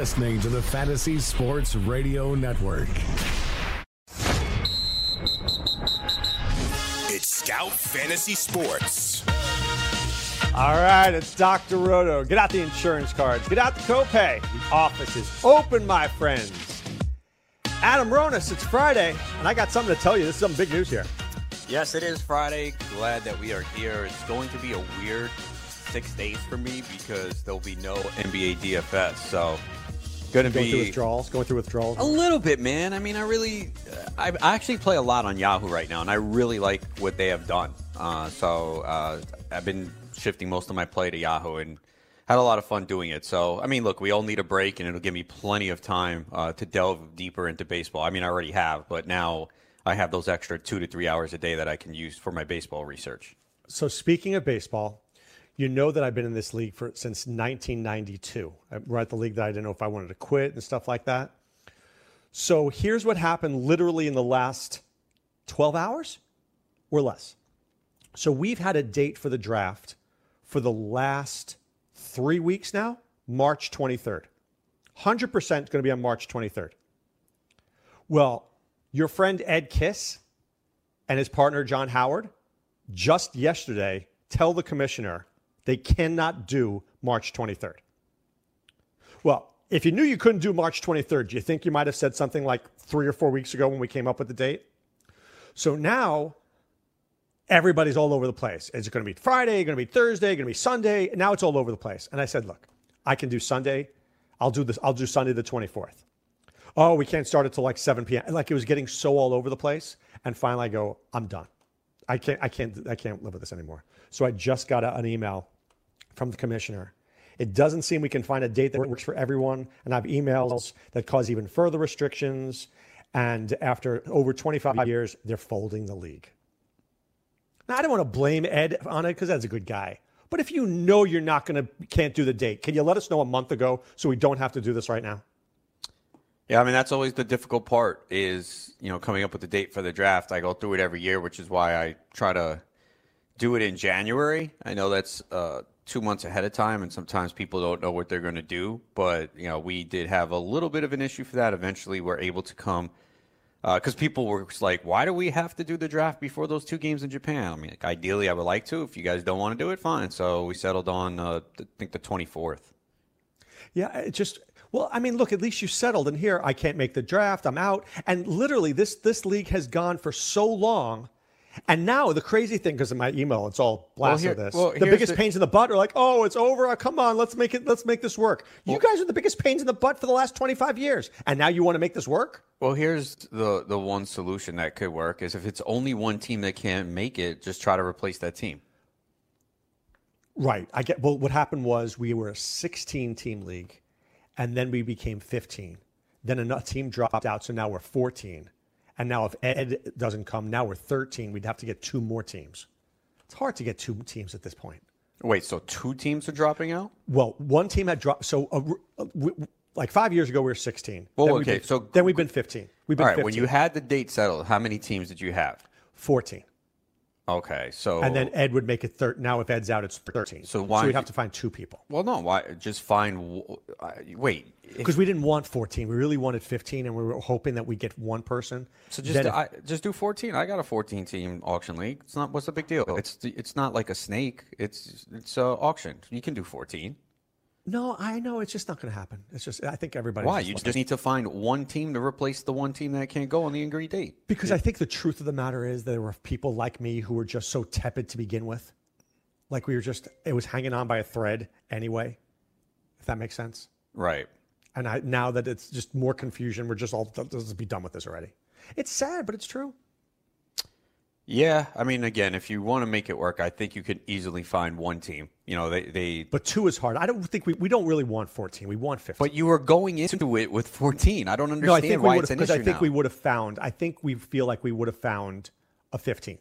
You're listening to the Fantasy Sports Radio Network. It's Scout Fantasy Sports. All right, it's Dr. Roto. Get out the insurance cards. Get out the copay. The office is open, my friends. Adam Ronis, it's Friday, and I got something to tell you. This is some big news here. Yes, it is Friday. Glad that we are here. It's going to be a weird six days for me because there'll be no NBA DFS. So, going to be through withdrawals, going through withdrawals. a little bit, man. I mean, I really, I, I actually play a lot on Yahoo right now, and I really like what they have done. Uh, so uh, I've been shifting most of my play to Yahoo and had a lot of fun doing it. So I mean, look, we all need a break, and it'll give me plenty of time uh, to delve deeper into baseball. I mean, I already have, but now I have those extra two to three hours a day that I can use for my baseball research. So, speaking of baseball, you know that I've been in this league for since 1992. We're uh, at the league that I didn't know if I wanted to quit and stuff like that. So, here's what happened literally in the last 12 hours or less. So, we've had a date for the draft for the last three weeks now, March 23rd. 100% going to be on March 23rd. Well, your friend Ed Kiss and his partner John Howard just yesterday tell the commissioner they cannot do March 23rd. Well, if you knew you couldn't do March 23rd, do you think you might have said something like three or four weeks ago when we came up with the date? So now everybody's all over the place. Is it going to be Friday? Going to be Thursday? Going to be Sunday? Now it's all over the place. And I said, look, I can do Sunday. I'll do this. I'll do Sunday the 24th. Oh, we can't start it till like 7 p.m. Like it was getting so all over the place. And finally I go, I'm done. I can't, I can't, I can't live with this anymore. So I just got a, an email from the commissioner. It doesn't seem we can find a date that works for everyone. And I have emails that cause even further restrictions. And after over 25 years, they're folding the league. Now, I don't want to blame Ed on it because that's a good guy. But if you know you're not going to, can't do the date, can you let us know a month ago so we don't have to do this right now? Yeah, I mean that's always the difficult part is you know coming up with the date for the draft. I go through it every year, which is why I try to do it in January. I know that's uh, two months ahead of time, and sometimes people don't know what they're going to do. But you know, we did have a little bit of an issue for that. Eventually, we're able to come because people were like, "Why do we have to do the draft before those two games in Japan?" I mean, like, ideally, I would like to. If you guys don't want to do it, fine. So we settled on uh, I think the twenty fourth. Yeah, it just well, I mean, look, at least you settled. And here, I can't make the draft. I'm out. And literally, this this league has gone for so long. And now the crazy thing, because of my email, it's all blast here- this. well, the biggest the- pains in the butt are like, "Oh, it's over. Uh, Come on, let's make it. Let's make this work." you guys are the biggest pains in the butt for the last 25 years, and now you want to make this work? Well, here's the the one solution that could work is if it's only one team that can't make it, just try to replace that team. Right. I get. Well, what happened was we were a 16 team league, and then we became 15. Then another team dropped out, so now we're 14. And now if Ed doesn't come, now we're 13. We'd have to get two more teams. It's hard to get two teams at this point. Wait, so two teams are dropping out? Well, one team had dropped. So, uh, we, like five years ago, we were 16. Well, Then okay, been- so- then we've been 15. We've been All right, 15. when you had the date settled, how many teams did you have? 14. Okay, so And then Ed would make it 13. Now, if Ed's out, it's 13. So why- So we'd have to find two people. well, no, why just find uh, wait. Because we didn't want 14. We really wanted 15, and we were hoping that we'd get one person. So just I, just do 14. I got a 14 team auction league. It's not what's the big deal? It's it's not like a snake. It's it's uh, auction. You can do 14. No, I know it's just not going to happen. It's just I think everybody. Why? You just need to find one team to replace the one team that can't go on the angry date. because I think the truth of the matter is there were people like me who were just so tepid to begin with, like we were just it was hanging on by a thread anyway. If that makes sense. Right. And I now that it's just more confusion, we're just all let's be done with this already. It's sad, but it's true. Yeah, I mean, again, if you want to make it work, I think you could easily find one team. You know, they, they But two is hard. I don't think we, we don't really want 14. We want 15. but you were going into it with 14. I don't understand no, I think why we it's an because I think now. we would have found. I think we feel like we would have found a 15th.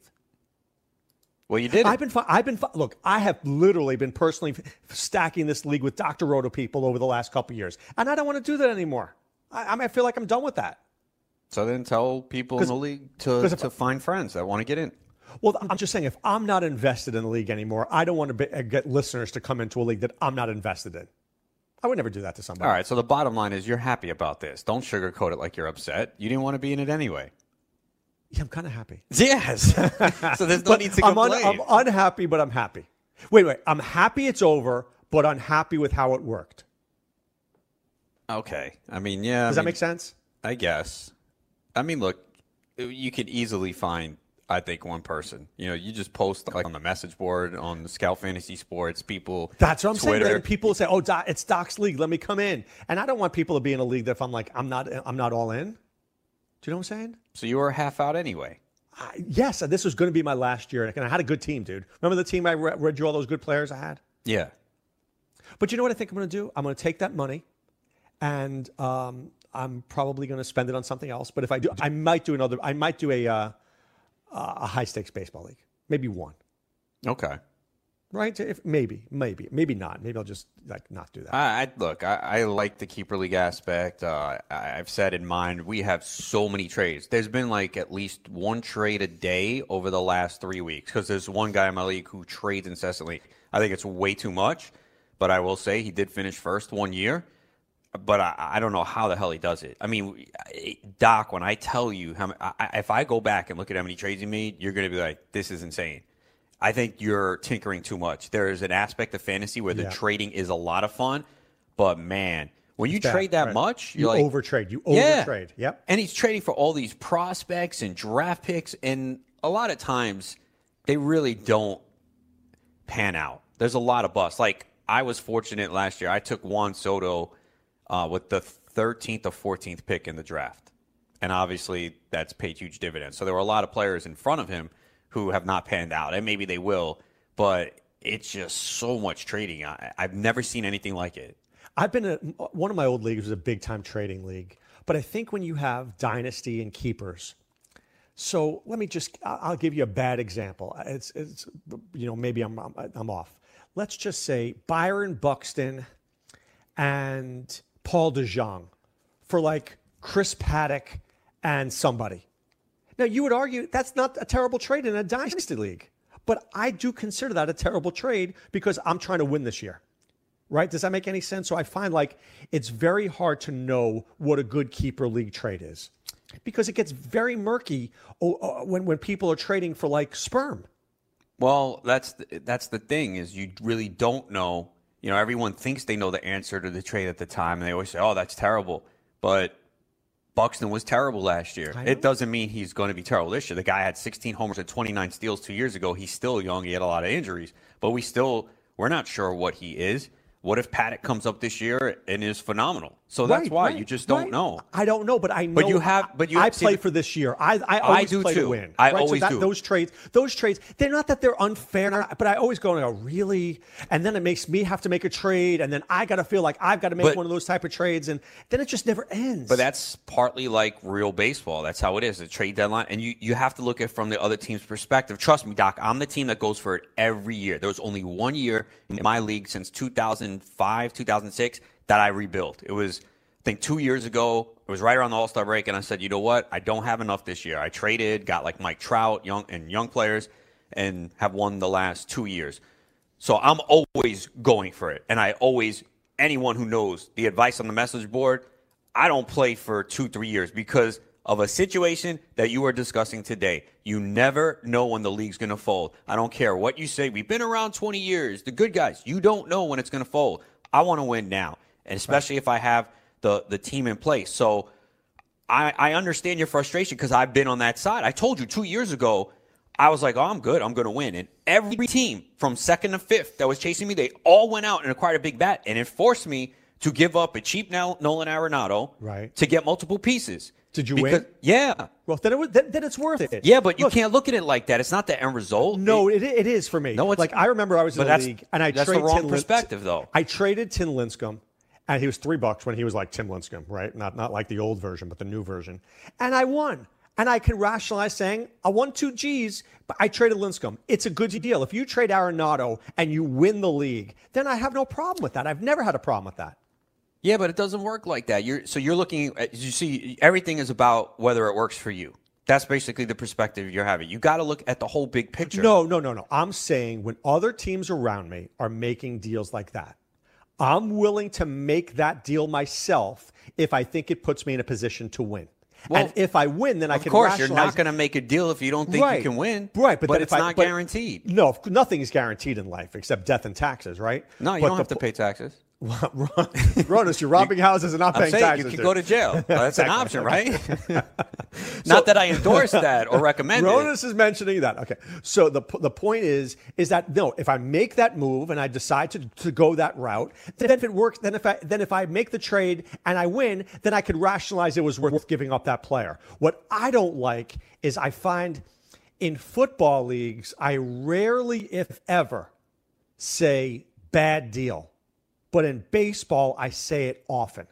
well, you did. I've been, I've been, look, I have literally been personally stacking this league with Dr. Roto people over the last couple years, and I don't want to do that anymore. I, I, mean, I feel like I'm done with that. So then tell people in the league to, if- to find friends that want to get in. Well, I'm just saying, if I'm not invested in the league anymore, I don't want to be, uh, get listeners to come into a league that I'm not invested in. I would never do that to somebody. All right, so the bottom line is you're happy about this. Don't sugarcoat it like you're upset. You didn't want to be in it anyway. Yeah, I'm kind of happy. Yes. so there's no need to I'm, un- complain. I'm unhappy, but I'm happy. Wait, wait. I'm happy it's over, but unhappy with how it worked. okay. I mean, yeah. Does I that make sense? I guess. I mean, look, you could easily find, I think, one person. You know, you just post like on the message board on the Scout Fantasy Sports. People. That's what I'm Twitter. saying. People say, "Oh, Doc, it's Doc's league. Let me come in." And I don't want people to be in a league that if I'm like, I'm not, I'm not all in. Do you know what I'm saying? So you were half out anyway. Yes, this was going to be my last year, and I had a good team, dude. Remember the team I re- read you all those good players I had? Yeah. But you know what I think I'm going to do? I'm going to take that money, and um, I'm probably going to spend it on something else. But if I do, I might do another. I might do a uh, a high stakes baseball league, maybe one. Okay. Right? If maybe, maybe, maybe not. Maybe I'll just like not do that. I, I look. I, I like the keeper league aspect. Uh, I, I've said in mind we have so many trades. There's been like at least one trade a day over the last three weeks because there's one guy in my league who trades incessantly. I think it's way too much, but I will say he did finish first one year. But I, I don't know how the hell he does it. I mean, Doc, when I tell you how, I, if I go back and look at how many trades he made, you're going to be like, "This is insane." I think you're tinkering too much. There is an aspect of fantasy where the Yeah. trading is a lot of fun, but man, when you bad, trade that right. much, You you're like overtrade. You Yeah. overtrade. Yep. And he's trading for all these prospects and draft picks, and a lot of times they really don't pan out. There's a lot of busts. Like I was fortunate last year. I took Juan Soto uh, with the 13th or 14th pick in the draft, and obviously that's paid huge dividends. So there were a lot of players in front of him who have not panned out, and maybe they will, but it's just so much trading. I, I've never seen anything like it. I've been a, one of my old leagues was a big time trading league, but I think when you have dynasty and keepers, so let me just I'll give you a bad example. It's it's you know maybe I'm, I'm off. Let's just say Byron Buxton and Paul DeJong for like Chris Paddack and somebody. Now you would argue that's not a terrible trade in a dynasty league, but I do consider that a terrible trade because I'm trying to win this year right? Does that make any sense? So I find like it's very hard to know what a good keeper league trade is because it gets very murky oh, oh, when when people are trading for like sperm. Well, that's the, that's the thing is you really don't know. You know, everyone thinks they know the answer to the trade at the time, and they always say, "Oh, that's terrible." But Buxton was terrible last year. It doesn't mean he's going to be terrible this year. The guy had 16 homers and 29 steals two years ago. He's still young. He had a lot of injuries, but we still we're not sure what he is. What if Paddack comes up this year and is phenomenal? So that's Right, why right, you just don't right. know. I don't know, but I know. But you have- but you- I play for this year. I I always do play to win. I always so that, do. Those trades, those trades, they're not that they're unfair, but I always go and go really, and then it makes me have to make a trade, and then I got to feel like I've got to make But- one of those type of trades, and then it just never ends. But that's partly like real baseball. That's how it is. The trade deadline, and you you have to look at it from the other team's perspective. Trust me, Doc. I'm the team that goes for it every year. There was only one year in my league since 2005, 2006 that I rebuilt. It was, I think, two years ago. It was right around the All Star break, and I said, you know what? I don't have enough this year. I traded, got like Mike Trout, young and young players, and have won the last two years. So I'm always going for it. And I always, anyone who knows the advice on the message board, I don't play for two, three years because of a situation that you are discussing today. You never know when the league's going to fold. I don't care what you say. We've been around 20 years. The good guys, you don't know when it's going to fold. I want to win now. And especially if I have the, the team in place. So I, I understand your frustration because I've been on that side. I told you two years ago, I was like, oh, I'm good. I'm going to win. And every team from second to fifth that was chasing me, they all went out and acquired a big bat. And it forced me to give up a cheap Nol- Nolan Arenado Right. to get multiple pieces. Did you Because- win? Yeah. Well, then, it was, then, then it's worth it. Yeah, but you Look, can't look at it like that. It's not the end result. No, it, it is for me. No, it's- like I remember I was in the league and I that's the traded wrong Tim perspective, though. I traded Tim Lincecum, and he was three bucks when he was like Tim Lincecum, right? Not not like the old version, but the new version. And I won. And I can rationalize saying I won two G's, but I traded Lincecum. It's a good deal. If you trade Arenado and you win the league, then I have no problem with that. I've never had a problem with that. Yeah, but it doesn't work like that. You're so you're looking at you see everything is about whether it works for you. That's basically the perspective you're having. You got to look at the whole big picture. No, no, no, no. I'm saying when other teams around me are making deals like that, I'm willing to make that deal myself if I think it puts me in a position to win. Well, and if I win, then I can. Of course, you're not going to make a deal if you don't think you can win. Right, but, then it's I- not but- guaranteed. No, nothing is guaranteed in life except death and taxes, right? No, you But don't the have to pay taxes. Ronis, you're robbing houses and not I'm paying saying taxes. you can go to jail. Well, that's an option, right? not that I endorse that or recommend it. Ronis is mentioning that. Okay. So the, the point is, is that no, if I make that move and I decide to, to go that route, then if it works, then if I then if I make the trade and I win, then I could rationalize it was worth giving up that player. What I don't like is I find in football leagues, I rarely, if ever, say bad deal. But in baseball, I say it often.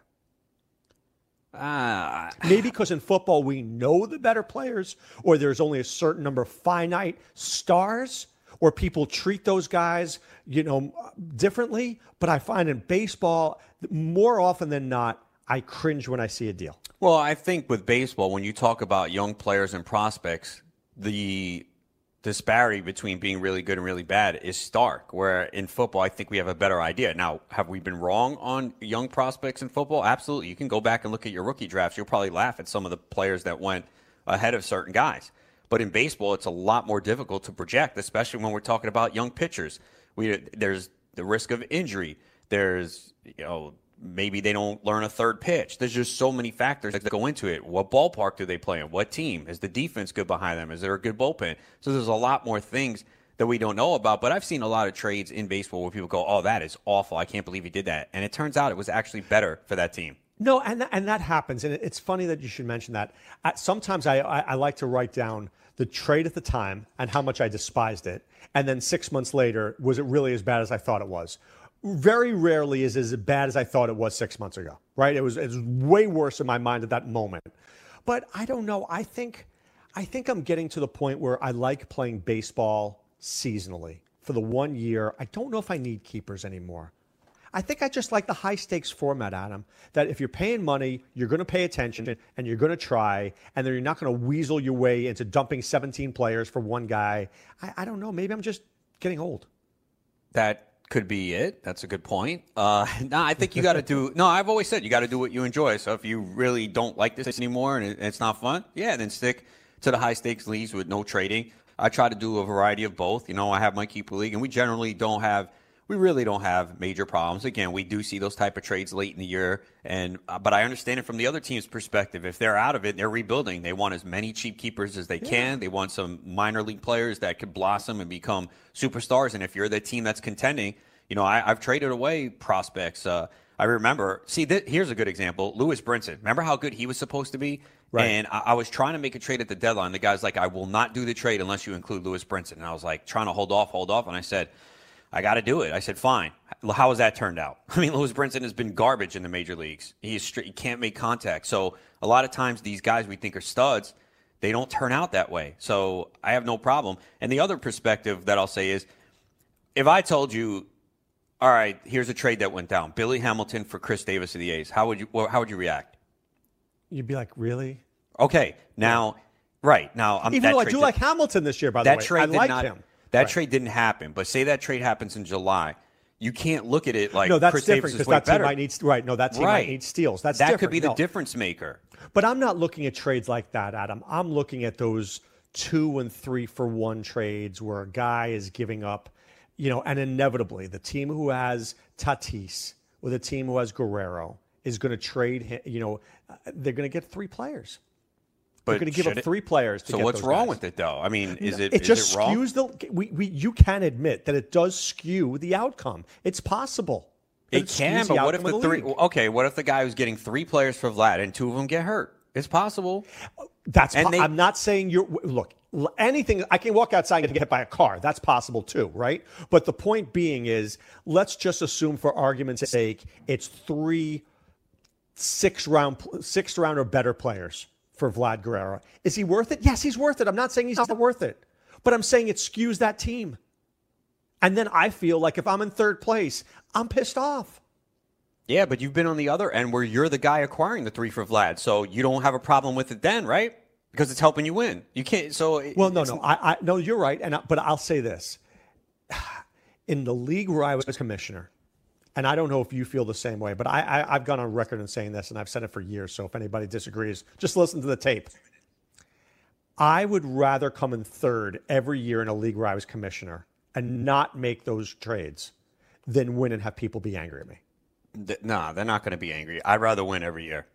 Ah, Maybe because in football we know the better players, or there's only a certain number of finite stars, or people treat those guys, you know, differently. But I find in baseball, more often than not, I cringe when I see a deal. Well, I think with baseball, when you talk about young players and prospects, the disparity between being really good and really bad is stark. Where in football, I think we have a better idea. Now, have we been wrong on young prospects in football? Absolutely. You can go back and look at your rookie drafts. You'll probably laugh at some of the players that went ahead of certain guys. But in baseball, it's a lot more difficult to project, especially when we're talking about young pitchers. We there's the risk of injury. There's you know maybe they don't learn a third pitch. There's just so many factors that go into it. What ballpark do they play in? What team? Is the defense good behind them? Is there a good bullpen? So there's a lot more things that we don't know about. But I've seen a lot of trades in baseball where people go, "Oh, that is awful. I can't believe he did that." And it turns out it was actually better for that team. No, and and that happens, and it's funny that you should mention that. Sometimes I, I, I like to write down the trade at the time and how much I despised it, and then six months later, was it really as bad as I thought it was? Very rarely is as bad as I thought it was six months ago. Right? It was it was way worse in my mind at that moment. But I don't know. I think I think I'm getting to the point where I like playing baseball seasonally for the one year. I don't know if I need keepers anymore. I think I just like the high stakes format, Adam. That if you're paying money, you're going to pay attention and you're going to try, and then you're not going to weasel your way into dumping 17 players for one guy. I, I don't know. Maybe I'm just getting old. That could be it. That's a good point. Uh, no, I think you got to do. No, I've always said you got to do what you enjoy. So if you really don't like this anymore and it's not fun, yeah, then stick to the high stakes leagues with no trading. I try to do a variety of both. You know, I have my keeper league, and we generally don't have. We really don't have major problems. Again, we do see those type of trades late in the year, and uh, but I understand it from the other team's perspective. If they're out of it, they're rebuilding. They want as many cheap keepers as they can. They want some minor league players that could blossom and become superstars. And if you're the team that's contending, you know, I, I've traded away prospects. Uh, I remember. See, th- here's a good example. Lewis Brinson. Remember how good he was supposed to be? Right. And I, I was trying to make a trade at the deadline. The guy's like, "I will not do the trade unless you include Lewis Brinson." And I was like, trying to hold off, hold off. And I said, I got to do it. I said, fine. How has that turned out? I mean, Lewis Brinson has been garbage in the major leagues. He is straight, he can't make contact. So a lot of times these guys we think are studs, they don't turn out that way. So I have no problem. And the other perspective that I'll say is, if I told you, all right, here's a trade that went down, Billy Hamilton for Khris Davis of the A's, how would you how would you react? You'd be like, really? Okay, now, right now, I'm, Even though I do did- like Hamilton this year, by the way, trade I did like not, him. That Right. trade didn't happen. But say that trade happens in July, you can't look at it like no, that's Chris different because that team better. might need right. No, that team right. might need steals. That's that different. could be the difference maker. But I'm not looking at trades like that, Adam. I'm looking at those two and three for one trades where a guy is giving up, you know, and inevitably the team who has Tatis or the team who has Guerrero is going to trade him. You know, uh, they're going to get three players. But they're going to give up it- three players. To So what's wrong guys. with it, though? I mean, is it It is just it wrong? skews the. We, we you can admit that it does skew the outcome. It's possible. that It can, but what if the the three? league. Okay, what if the guy who's getting three players for Vlad and two of them get hurt? It's possible. That's po- they- I'm not saying you're look anything. I can walk outside and get hit by a car. That's possible too, right? But the point being is, let's just assume, for argument's sake, it's three six round six round or better players for Vlad Guerrero. Is he worth it? Yes, he's worth it. I'm not saying he's not worth it, but I'm saying it skews that team. And then I feel like if I'm in third place, I'm pissed off. Yeah, but you've been on the other end where you're the guy acquiring the three for Vlad, so you don't have a problem with it then, right? Because it's helping you win. You can't. So it- Well, no, no, I, I no, you're right. And I, but I'll say this: in the league where I was commissioner, and I don't know if you feel the same way, but I, I I've gone on record in saying this, and I've said it for years. So if anybody disagrees, just listen to the tape. I would rather come in third every year in a league where I was commissioner and not make those trades than win and have people be angry at me. nah, they're not going to be angry. I'd rather win every year.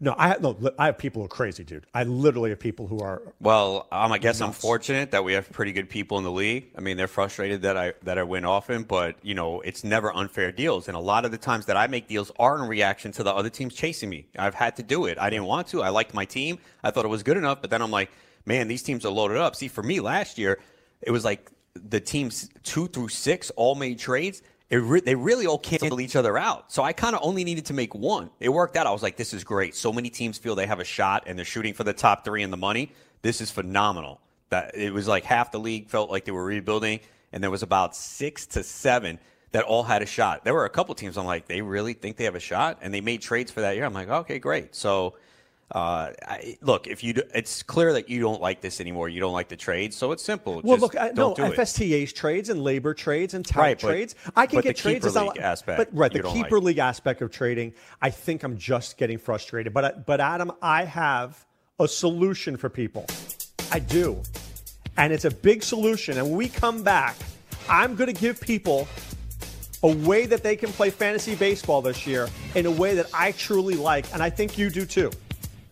No, I have no. I have people who are crazy, dude. I literally have people who are Well, um, I guess I'm fortunate that we have pretty good people in the league. I mean, they're frustrated that I that I win often, but you know, it's never unfair deals. And a lot of the times that I make deals are in reaction to the other teams chasing me. I've had to do it. I didn't want to. I liked my team. I thought it was good enough, but then I'm like, man, these teams are loaded up. See, for me last year, it was like the teams two through six all made trades. It re- they really all cancel each other out. So I kind of only needed to make one. It worked out. I was like, this is great. So many teams feel they have a shot and they're shooting for the top three in the money. This is phenomenal. That it was like half the league felt like they were rebuilding, and there was about six to seven that all had a shot. There were a couple teams I'm like, they really think they have a shot, and they made trades for that year. I'm like, okay, great. So. Uh, I, look, if you, do, it's clear that you don't like this anymore. You don't like the trade, so it's simple. Well, Just look, I, no, don't do it. FSTA's trades and LABR trades and talent Right, but- trades. I can but get trades as aspect, but right, the keeper like. league aspect of trading. I think I'm just getting frustrated. But but Adam, I have a solution for people. I do, and it's a big solution. And when we come back, I'm going to give people a way that they can play fantasy baseball this year in a way that I truly like, and I think you do too.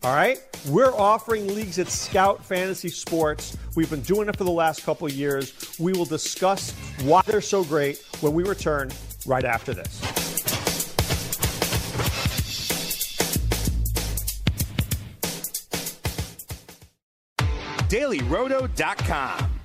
All right? We're offering leagues at Scout Fantasy Sports. We've been doing it for the last couple years. We will discuss why they're so great when we return right after this. DailyRoto.com.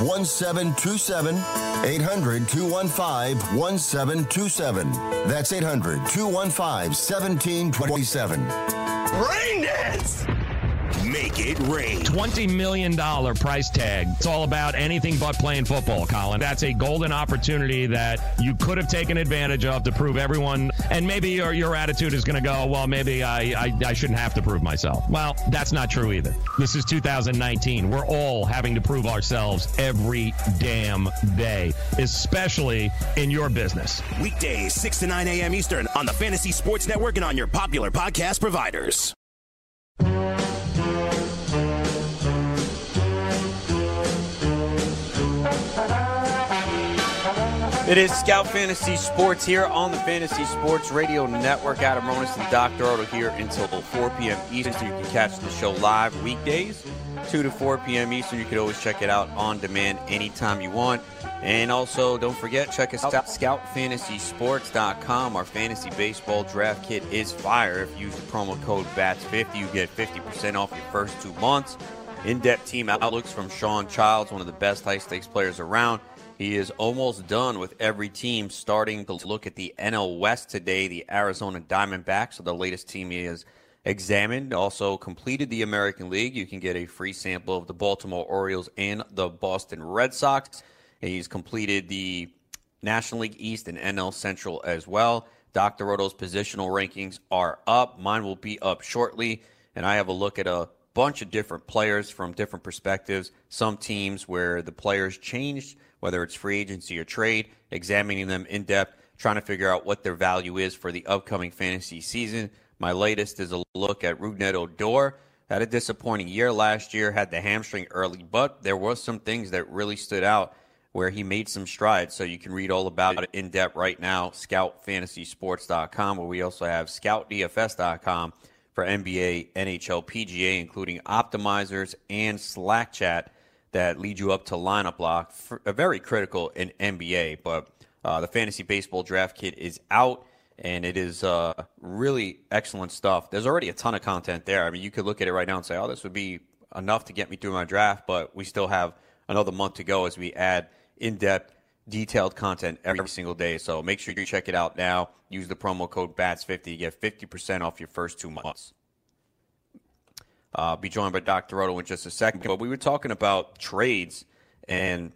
1727. 800 215 1727. That's 800 215 1727. Rain dance! Make it rain. $20 million price tag. It's all about anything but playing football, Colin. That's a golden opportunity that you could have taken advantage of to prove everyone. And maybe your, your attitude is going to go, well, maybe I, I, I shouldn't have to prove myself. Well, that's not true either. This is 2019. We're all having to prove ourselves every damn day, especially in your business. Weekdays, 6 to 9 a.m. Eastern on the Fantasy Sports Network and on your popular podcast providers. It is Scout Fantasy Sports here on the Fantasy Sports Radio Network. Adam Ronis and Dr. Roto here until 4 p.m. Eastern. So you can catch the show live weekdays 2 to 4 p.m. Eastern. You can always check it out on demand anytime you want. And also, don't forget, check us out at scoutfantasysports.com. Our fantasy baseball draft kit is fire. If you use the promo code BATS50, you get 50% off your first two months. In depth team outlooks from Sean Childs, one of the best high stakes players around. He is almost done with every team starting to look at the NL West today, the Arizona Diamondbacks, so the latest team he has examined. Also completed the American League. You can get a free sample of the Baltimore Orioles and the Boston Red Sox. He's completed the National League East and NL Central as well. Dr. Roto's positional rankings are up. Mine will be up shortly. And I have a look at a bunch of different players from different perspectives. Some teams where the players changed whether it's free agency or trade, examining them in depth, trying to figure out what their value is for the upcoming fantasy season. My latest is a look at Rougned Odor. Had a disappointing year last year, had the hamstring early, but there was some things that really stood out where he made some strides. So you can read all about it in depth right now, scoutfantasysports.com, where we also have scoutdfs.com for NBA, NHL, PGA, including optimizers and Slack chat that lead you up to lineup lock, for, uh, very critical in NBA. But uh, the fantasy baseball draft kit is out, and it is uh, really excellent stuff. There's already a ton of content there. I mean, you could look at it right now and say, "Oh, this would be enough to get me through my draft," but we still have another month to go as we add in-depth, detailed content every single day. So make sure you check it out now. Use the promo code BATS50 to get 50% off your first two months. Uh, be joined by Dr. Roto in just a second. But we were talking about trades, and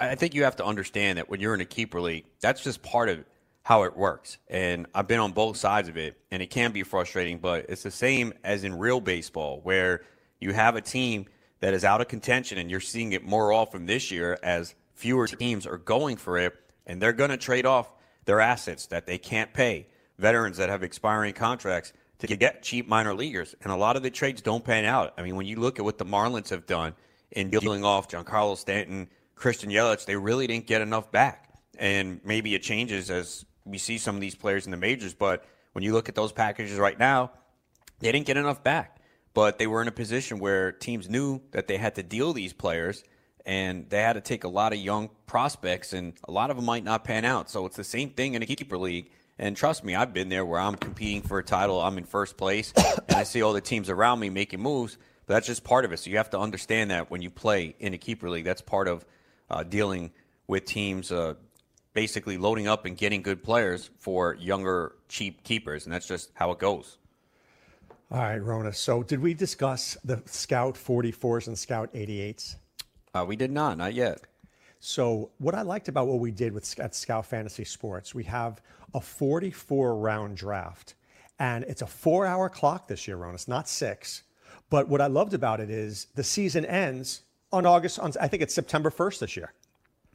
I think you have to understand that when you're in a keeper league, that's just part of how it works. And I've been on both sides of it, and it can be frustrating, but it's the same as in real baseball, where you have a team that is out of contention, and you're seeing it more often this year as fewer teams are going for it, and they're going to trade off their assets that they can't pay, veterans that have expiring contracts to get cheap minor leaguers. And a lot of the trades don't pan out. I mean, when you look at what the Marlins have done in dealing off Giancarlo Stanton, Christian Yelich, they really didn't get enough back. And maybe it changes as we see some of these players in the majors. But when you look at those packages right now, they didn't get enough back. But they were in a position where teams knew that they had to deal these players and they had to take a lot of young prospects, and a lot of them might not pan out. So it's the same thing in a keeper league and trust me, I've been there where I'm competing for a title, I'm in first place, and I see all the teams around me making moves. But that's just part of it. So you have to understand that when you play in a keeper league, that's part of uh, dealing with teams uh, basically loading up and getting good players for younger, cheap keepers, and that's just how it goes. All right, Rona. So, did we discuss the Scout 44s and Scout 88s? Uh, we did not, not yet. So, what I liked about what we did with at Scout Fantasy Sports, we have a 44 round draft. And it's a four hour clock this year, Ron. It's not six. But what I loved about it is the season ends on August, on, I think it's September 1st this year.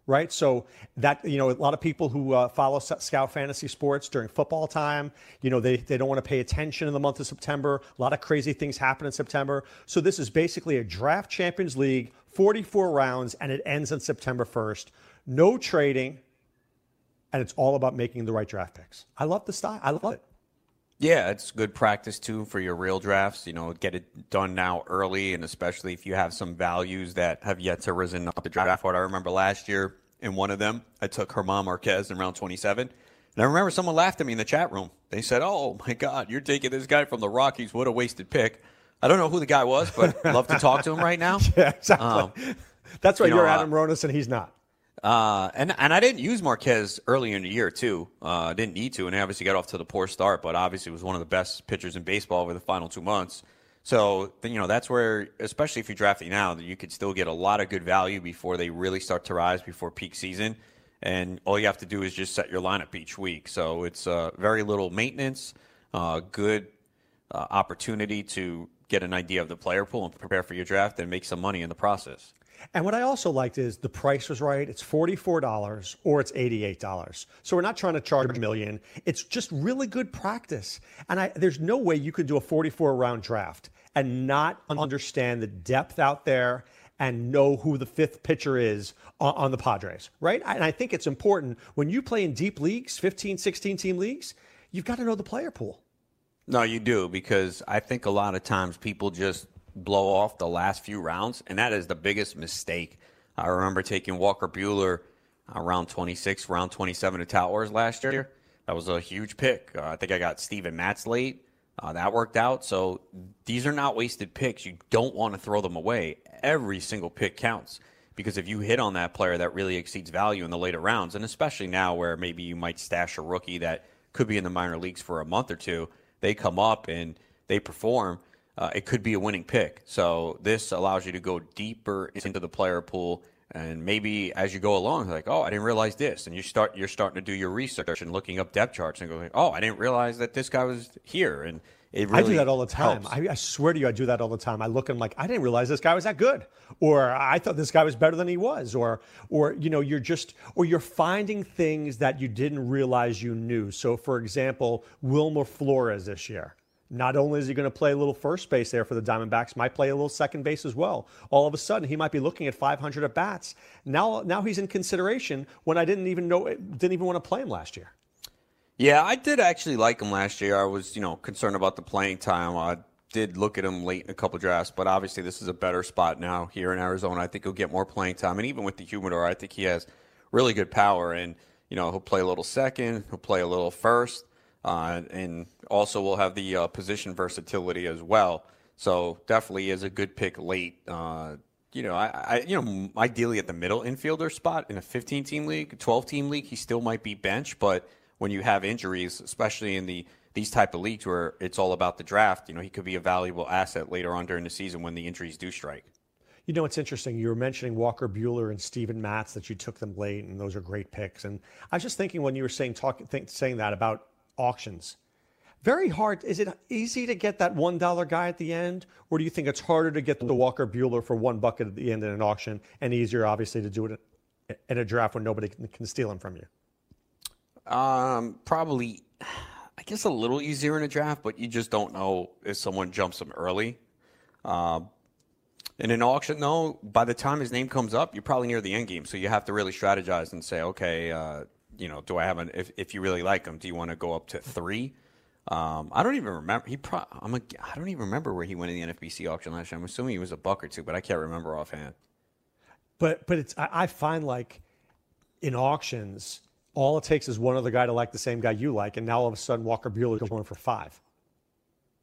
Right. So that, you know, a lot of people who uh, follow Scout Fantasy Sports during football time, you know, they, they don't want to pay attention in the month of September. A lot of crazy things happen in September. So this is basically a draft Champions League, 44 rounds, and it ends on September 1st. No trading and it's all about making the right draft picks. I love the style. I love it. Yeah, it's good practice too for your real drafts. You know, get it done now early, and especially if you have some values that have yet to risen up the draft board. I remember last year in one of them, I took German Marquez in round 27. And I remember someone laughed at me in the chat room. They said, Oh my God, you're taking this guy from the Rockies. What a wasted pick. I don't know who the guy was, but love to talk to him right now. yeah, exactly. Um, That's right. You are Adam uh, Ronis and he's not. Uh, and and I didn't use Marquez early in the year too. Uh, didn't need to, and he obviously got off to the poor start. But obviously was one of the best pitchers in baseball over the final two months. So you know that's where, especially if you're drafting now, that you could still get a lot of good value before they really start to rise before peak season. And all you have to do is just set your lineup each week. So it's uh, very little maintenance, uh, good uh, opportunity to get an idea of the player pool and prepare for your draft and make some money in the process. And what I also liked is the price was right. It's $44 or it's $88. So we're not trying to charge a million. It's just really good practice. And I, there's no way you could do a 44 round draft and not understand the depth out there and know who the fifth pitcher is on, on the Padres, right? And I think it's important when you play in deep leagues, 15, 16 team leagues, you've got to know the player pool. No, you do because I think a lot of times people just blow off the last few rounds, and that is the biggest mistake. I remember taking Walker Buehler around 26, round 27 to Tout Wars last year. That was a huge pick. Uh, I think I got Steven Matz late. Uh, that worked out. So these are not wasted picks. You don't want to throw them away. Every single pick counts because if you hit on that player that really exceeds value in the later rounds, and especially now where maybe you might stash a rookie that could be in the minor leagues for a month or two, they come up and they perform. Uh, it could be a winning pick. So this allows you to go deeper into the player pool and maybe as you go along, like, oh, I didn't realize this, and you start you're starting to do your research and looking up depth charts and going, oh, I didn't realize that this guy was here, and it really I do that all the time. I, I, swear to you, I do that all the time. I look and I'm like, I didn't realize this guy was that good, or I thought this guy was better than he was, or or you know, you're just or you're finding things that you didn't realize you knew. So, for example, Wilmer Flores this year. Not only is he going to play a little first base there for the Diamondbacks, might play a little second base as well. All of a sudden, he might be looking at 500 at bats. Now, now he's in consideration when I didn't even know, didn't even want to play him last year. Yeah, I did actually like him last year. I was, you know, concerned about the playing time. I did look at him late in a couple drafts, but obviously this is a better spot now here in Arizona. I think he'll get more playing time, and even with the humidor, I think he has really good power. And you know, he'll play a little second, he'll play a little first. Uh, and also, we'll have the uh, position versatility as well. So definitely is a good pick late. Uh, you know, I, I, you know, ideally at the middle infielder spot in a 15 team league, 12 team league, he still might be bench. But when you have injuries, especially in the these type of leagues where it's all about the draft, you know, he could be a valuable asset later on during the season when the injuries do strike. You know, it's interesting. You were mentioning Walker Buehler and Steven Matz that you took them late, and those are great picks. And I was just thinking when you were saying talk, think, saying that about auctions. Very hard. Is it easy to get that one dollar guy at the end, or do you think it's harder to get the Walker Buehler for one bucket at the end in an auction, and easier, obviously, to do it in a draft when nobody can steal him from you? Um, probably, I guess a little easier in a draft, but you just don't know if someone jumps him early. Uh, in an auction, though, by the time his name comes up, you're probably near the end game, so you have to really strategize and say, okay, uh, you know, do I have an if, if you really like him, do you want to go up to three? Um, I don't even remember. He pro- I'm a, I don't even remember where he went in the NFBC auction last year. I'm assuming he was a buck or two, but I can't remember offhand. But but it's I, I find like in auctions, all it takes is one other guy to like the same guy you like, and now all of a sudden Walker Buehler is going for five.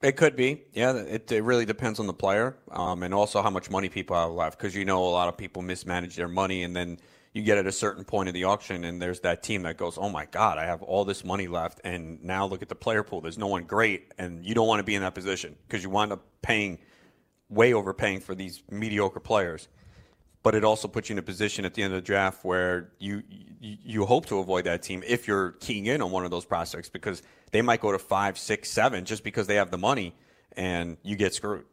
It could be, yeah. It, it really depends on the player, um, and also how much money people have left. Because you know, a lot of people mismanage their money, and then you get at a certain point of the auction and there's that team that goes, oh my God, I have all this money left. And now look at the player pool. There's no one great. And you don't want to be in that position because you wind up paying, way overpaying for these mediocre players. But it also puts you in a position at the end of the draft where you, you, you hope to avoid that team if you're keying in on one of those prospects because they might go to five, six, seven just because they have the money and you get screwed.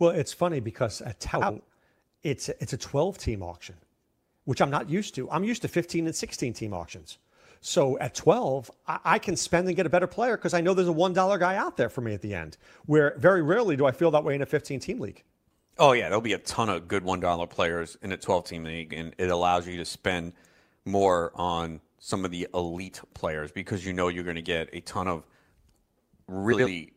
Well, it's funny because at Tout, it's it's a 12 team auction which I'm not used to. I'm used to 15 and 16 team auctions. So at 12, I, I can spend and get a better player because I know there's a $1 guy out there for me at the end, where very rarely do I feel that way in a 15 team league. Oh, yeah. There'll be a ton of good $1 players in a 12 team league, and it allows you to spend more on some of the elite players because you know you're going to get a ton of really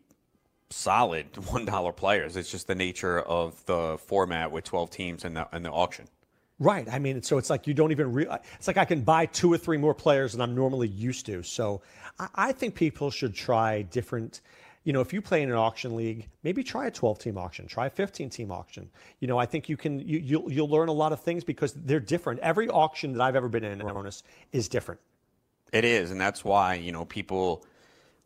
solid $1 players. It's just the nature of the format with 12 teams and the, and the auction. Right. I mean, so it's like you don't even realize. It's like I can buy two or three more players than I'm normally used to. So I, I think people should try different. You know, if you play in an auction league, maybe try a 12 team auction, try a 15 team auction. You know, I think you can you, you'll you'll learn a lot of things because they're different. Every auction that I've ever been in, Aronis, is different. It is, and that's why you know people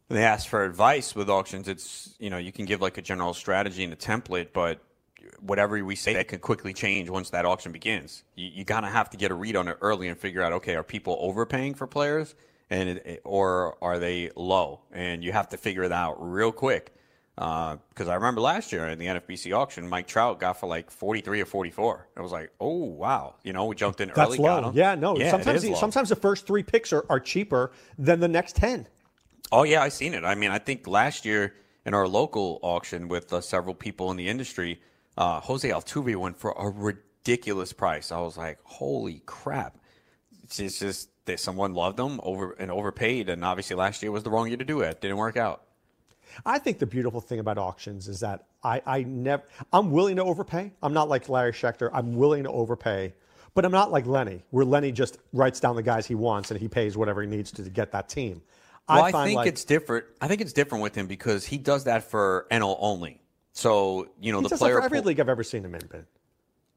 when they ask for advice with auctions, it's you know you can give like a general strategy and a template, but whatever we say that can quickly change once that auction begins. You, you kind of have to get a read on it early and figure out, okay, are people overpaying for players, and it, or are they low? And you have to figure it out real quick. Because uh, I remember last year in the NFBC auction, Mike Trout got for like 43 or 44. I was like, oh, wow. You know, we jumped in That's early. low. Yeah, no. Yeah, sometimes, the, sometimes the first three picks are, are cheaper than the next 10. Oh, yeah, i seen it. I mean, I think last year in our local auction with uh, several people in the industry – uh, Jose Altuve went for a ridiculous price. I was like, holy crap. It's just that someone loved him over and overpaid. And obviously last year was the wrong year to do it. Didn't work out. I think the beautiful thing about auctions is that I, I never, I'm willing to overpay. I'm not like Larry Schechter. I'm willing to overpay, but I'm not like Lenny, where Lenny just writes down the guys he wants and he pays whatever he needs to, to get that team. Well, I, find think like- it's different. I think it's different with him because he does that for NL only. So you know he the player for every pool- league I've ever seen him in. Ben.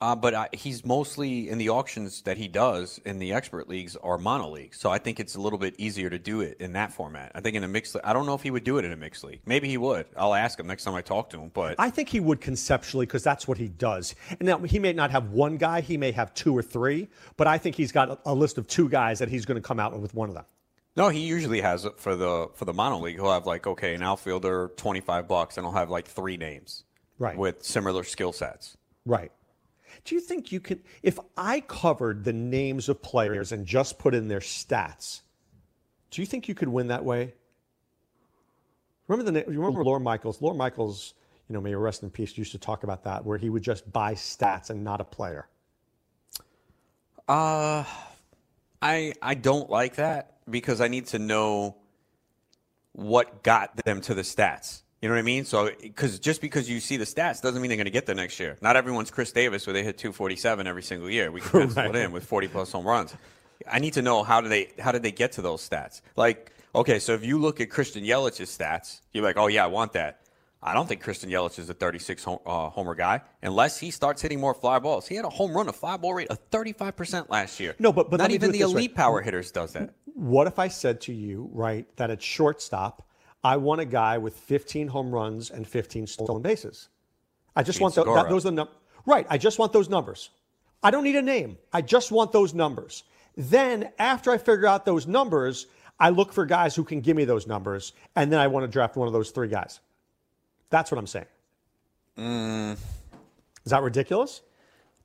Uh, but I, he's mostly in the auctions that he does in the expert leagues are mono leagues. So I think it's a little bit easier to do it in that format. I think in a mixed, I don't know if he would do it in a mixed league. Maybe he would. I'll ask him next time I talk to him. But I think he would conceptually because that's what he does. And now he may not have one guy, he may have two or three, but I think he's got a, a list of two guys that he's going to come out with one of them. No, he usually has it for the for the mono league. He'll have like okay, an outfielder, twenty five bucks, and he'll have like three names, Right. with similar skill sets. Right. Do you think you could, if I covered the names of players and just put in their stats, do you think you could win that way? Remember the you remember Lawr Michaels? Lawr Michaels, you know, may rest in peace, used to talk about that, where he would just buy stats and not a player. Uh, I I don't like that because I need to know what got them to the stats. You know what I mean? So, because just because you see the stats doesn't mean they're going to get there next year. Not everyone's Khris Davis, where they hit 247 every single year. We can pencil it Right. in with 40 plus home runs. I need to know how do they how did they get to those stats? Like, okay, so if you look at Christian Yelich's stats, you're like, oh yeah, I want that. I don't think Christian Yelich is a 36 home, uh, homer guy unless he starts hitting more fly balls. He had a home run, a fly ball rate of 35% last year. No, but- but not even the this way. elite power hitters does that. What if I said to you, right, that at shortstop, I want a guy with 15 home runs and 15 stolen bases? I just Pete want Segura. that, those are the num- right. I just want those numbers. I don't need a name. I just want those numbers. Then after I figure out those numbers, I look for guys who can give me those numbers, and then I want to draft one of those three guys. That's what I'm saying. Mm, Is that ridiculous?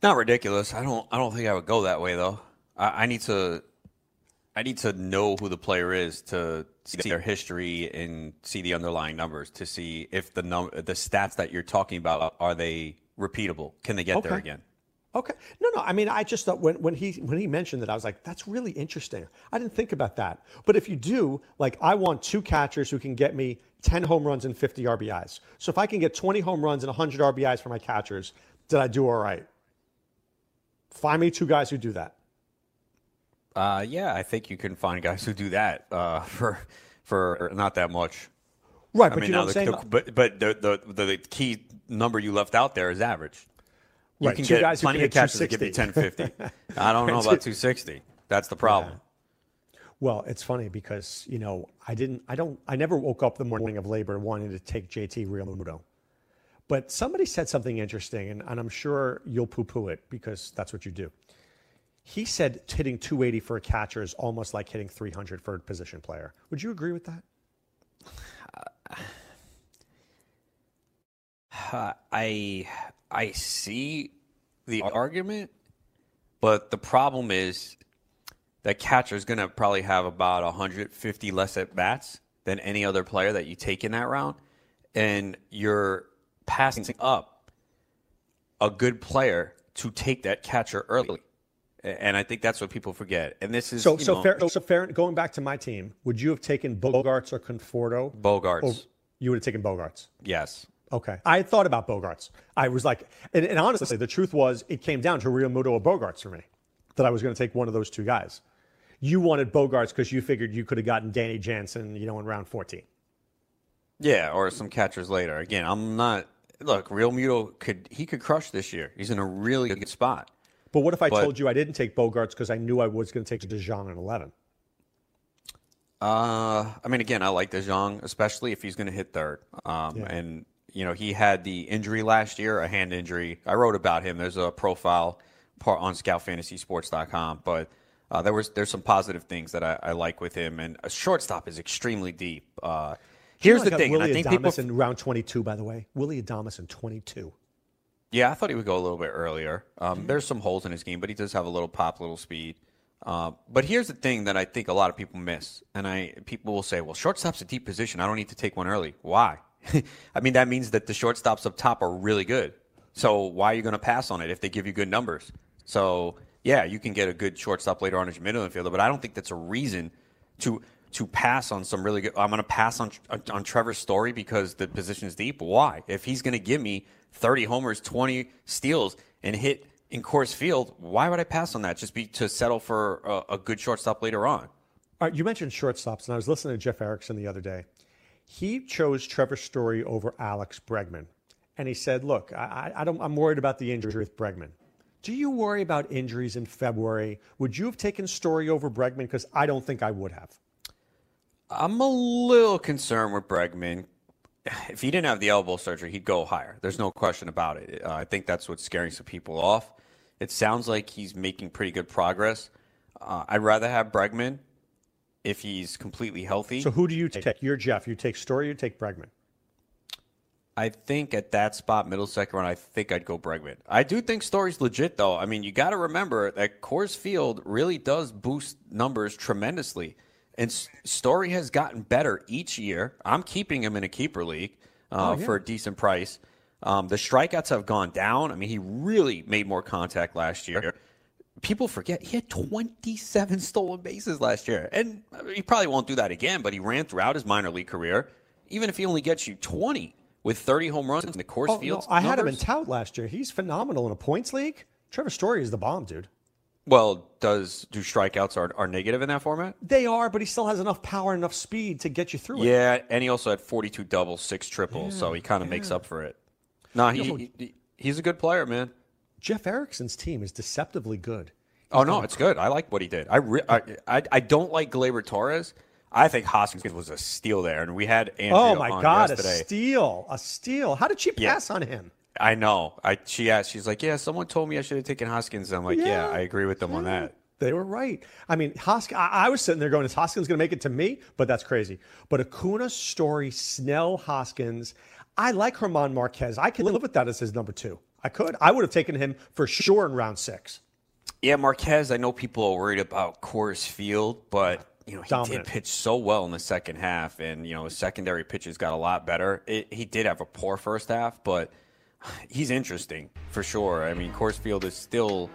not ridiculous. I don't. I don't think I would go that way though. I, I need to. I need to know who the player is to see their history and see the underlying numbers to see if the num- the stats that you're talking about are they repeatable? Can they get there again? Okay. No, no. I mean, I just thought when, when he when he mentioned that, I was like, that's really interesting. I didn't think about that. But if you do, like, I want two catchers who can get me 10 home runs and 50 RBIs. So if I can get 20 home runs and 100 RBIs for my catchers, did I do all right? Find me two guys who do that. Uh, yeah, I think you can find guys who do that uh, for for not that much. Right, I but mean, you know what I'm the- saying? the- but but the, the the key number you left out there is average. You Right, can two get guys who plenty of catches that give you 260. 1050. I don't know about 260. That's the problem. Well, it's funny because you know I didn't, I don't, I never woke up the morning of LABR wanting to take JT Realmuto. But somebody said something interesting, and, and I'm sure you'll poo-poo it because that's what you do. He said hitting 280 for a catcher is almost like hitting 300 for a position player. Would you agree with that? Uh, I I see the argument, but the problem is that catcher is going to probably have about 150 less at bats than any other player that you take in that round, and you're passing up a good player to take that catcher early. And I think that's what people forget. And this is So, so know, fair, so fair. Going back to my team, would you have taken Bogaerts or Conforto? Bogaerts. Or you would have taken Bogaerts. Yes. Okay. I had thought about Bogaerts. I was like, and, and honestly, the truth was, it came down to Realmuto or Bogaerts for me, that I was going to take one of those two guys. You wanted Bogaerts because you figured you could have gotten Danny Jansen, you know, in round 14. Yeah, or some catchers later. Again, I'm not. Look, Realmuto could he could crush this year. He's in a really good spot. But what if I But- told you I didn't take Bogaerts because I knew I was going to take DeJong in 11? Uh, I mean, again, I like DeJong, especially if he's going to hit third. Um, Yeah. and you know he had the injury last year, a hand injury. I wrote about him. There's a profile part on ScoutFantasySports.com, but uh, there was there's some positive things that I, I like with him. And a shortstop is extremely deep. Uh, here's You know, the thing. Willie I think Adames people in round 22, by the way. Willie Adames in 22. Yeah, I thought he would go a little bit earlier. Um, there's some holes in his game, but he does have a little pop, little speed. Uh, but here's the thing that I think a lot of people miss, and I people will say, "Well, shortstop's a deep position. I don't need to take one early." Why? I mean, that means that the shortstops up top are really good. So why are you going to pass on it if they give you good numbers? So yeah, you can get a good shortstop later on as your middle infielder, but I don't think that's a reason to to pass on some really good. I'm going to pass on on Trevor Story because the position is deep. Why? If he's going to give me 30 homers, 20 steals, and hit in Coors Field, why would I pass on that? Just be to settle for a, a good shortstop later on. All right, you mentioned shortstops, and I was listening to Jeff Erickson the other day. He chose Trevor Story over Alex Bregman, and he said, "Look, I, I don't, I'm worried about the injury with Bregman. Do you worry about injuries in February? Would you have taken Story over Bregman? Because I don't think I would have." I'm a little concerned with Bregman. If he didn't have the elbow surgery, he'd go higher. There's no question about it. Uh, I think that's what's scaring some people off. It sounds like he's making pretty good progress. Uh, I'd rather have Bregman if he's completely healthy. So who do you take? You're Jeff. You take Story. You take Bregman. I think at that spot, middle second round, I think I'd go Bregman. I do think Story's legit, though. I mean, you got to remember that Coors Field really does boost numbers tremendously. And Story has gotten better each year. I'm keeping him in a keeper league uh, oh, yeah. for a decent price. Um, the strikeouts have gone down. I mean, he really made more contact last year. People forget he had 27 stolen bases last year. And he probably won't do that again, but he ran throughout his minor league career. Even if he only gets you 20 with 30 home runs in the Coors oh, Field. No, I had him in tout last year. He's phenomenal in a points league. Trevor Story is the bomb, dude. Well, does do strikeouts are, are negative in that format? They are, but he still has enough power, and enough speed to get you through it. Yeah, and he also had 42 doubles, six triples, yeah, so he kind of yeah. makes up for it. No, he, he, he, he's a good player, man. Jeff Erickson's team is deceptively good. He's oh no, it's good. I like what he did. I, re- I, I, I don't like Gleyber Torres. I think Hoskins was a steal there, and we had Andrea Oh my God, yesterday. a steal, a steal! How did she pass yeah. on him? I know. I she asked. She's like, "Yeah, someone told me I should have taken Hoskins." I'm like, "Yeah, yeah I agree with them yeah. on that." They were right. I mean, Hoskins. I, I was sitting there going, "Is Hoskins going to make it to me?" But that's crazy. But Acuna, Story, Snell, Hoskins. I like German Marquez. I can live with that as his number two. I could. I would have taken him for sure in round six. Yeah, Marquez. I know people are worried about Coors Field, but you know he Dominant. did pitch so well in the second half, and you know his secondary pitches got a lot better. It, he did have a poor first half, but he's interesting for sure. I mean, Coors Field is still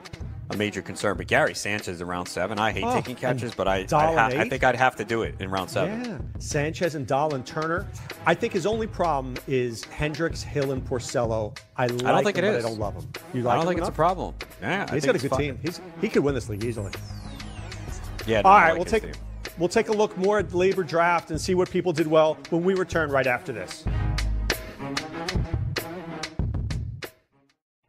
a major concern, but Gary Sanchez in round seven. I hate oh, taking catches, but I ha- I think I'd have to do it in round seven. Yeah, Sanchez and Dahl Turner. I think his only problem is Hendricks, Hill, and Porcello. I, like I don't think him, it is. I don't love him. You like I don't think enough? it's a problem. Yeah, he's got a good team. He's he could win this league easily. Yeah. No, All right, like we'll take. Team. We'll take a look more at the LABR draft and see what people did well when we return right after this.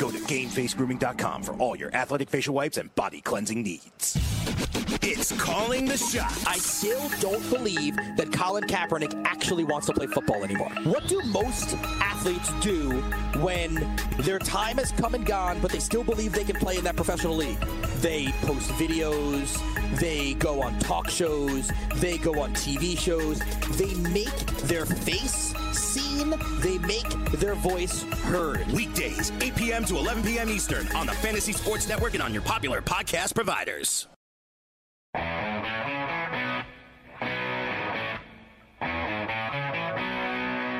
Go to GameFaceGrooming.com for all your athletic facial wipes and body cleansing needs. It's calling the shot. I still don't believe that Colin Kaepernick actually wants to play football anymore. What do most athletes do when their time has come and gone, but they still believe they can play in that professional league? They post videos, they go on talk shows, they go on TV shows, they make their face seen, they make their voice heard. Weekdays, 8 p.m. to 11 p.m. Eastern on the Fantasy Sports Network and on your popular podcast providers.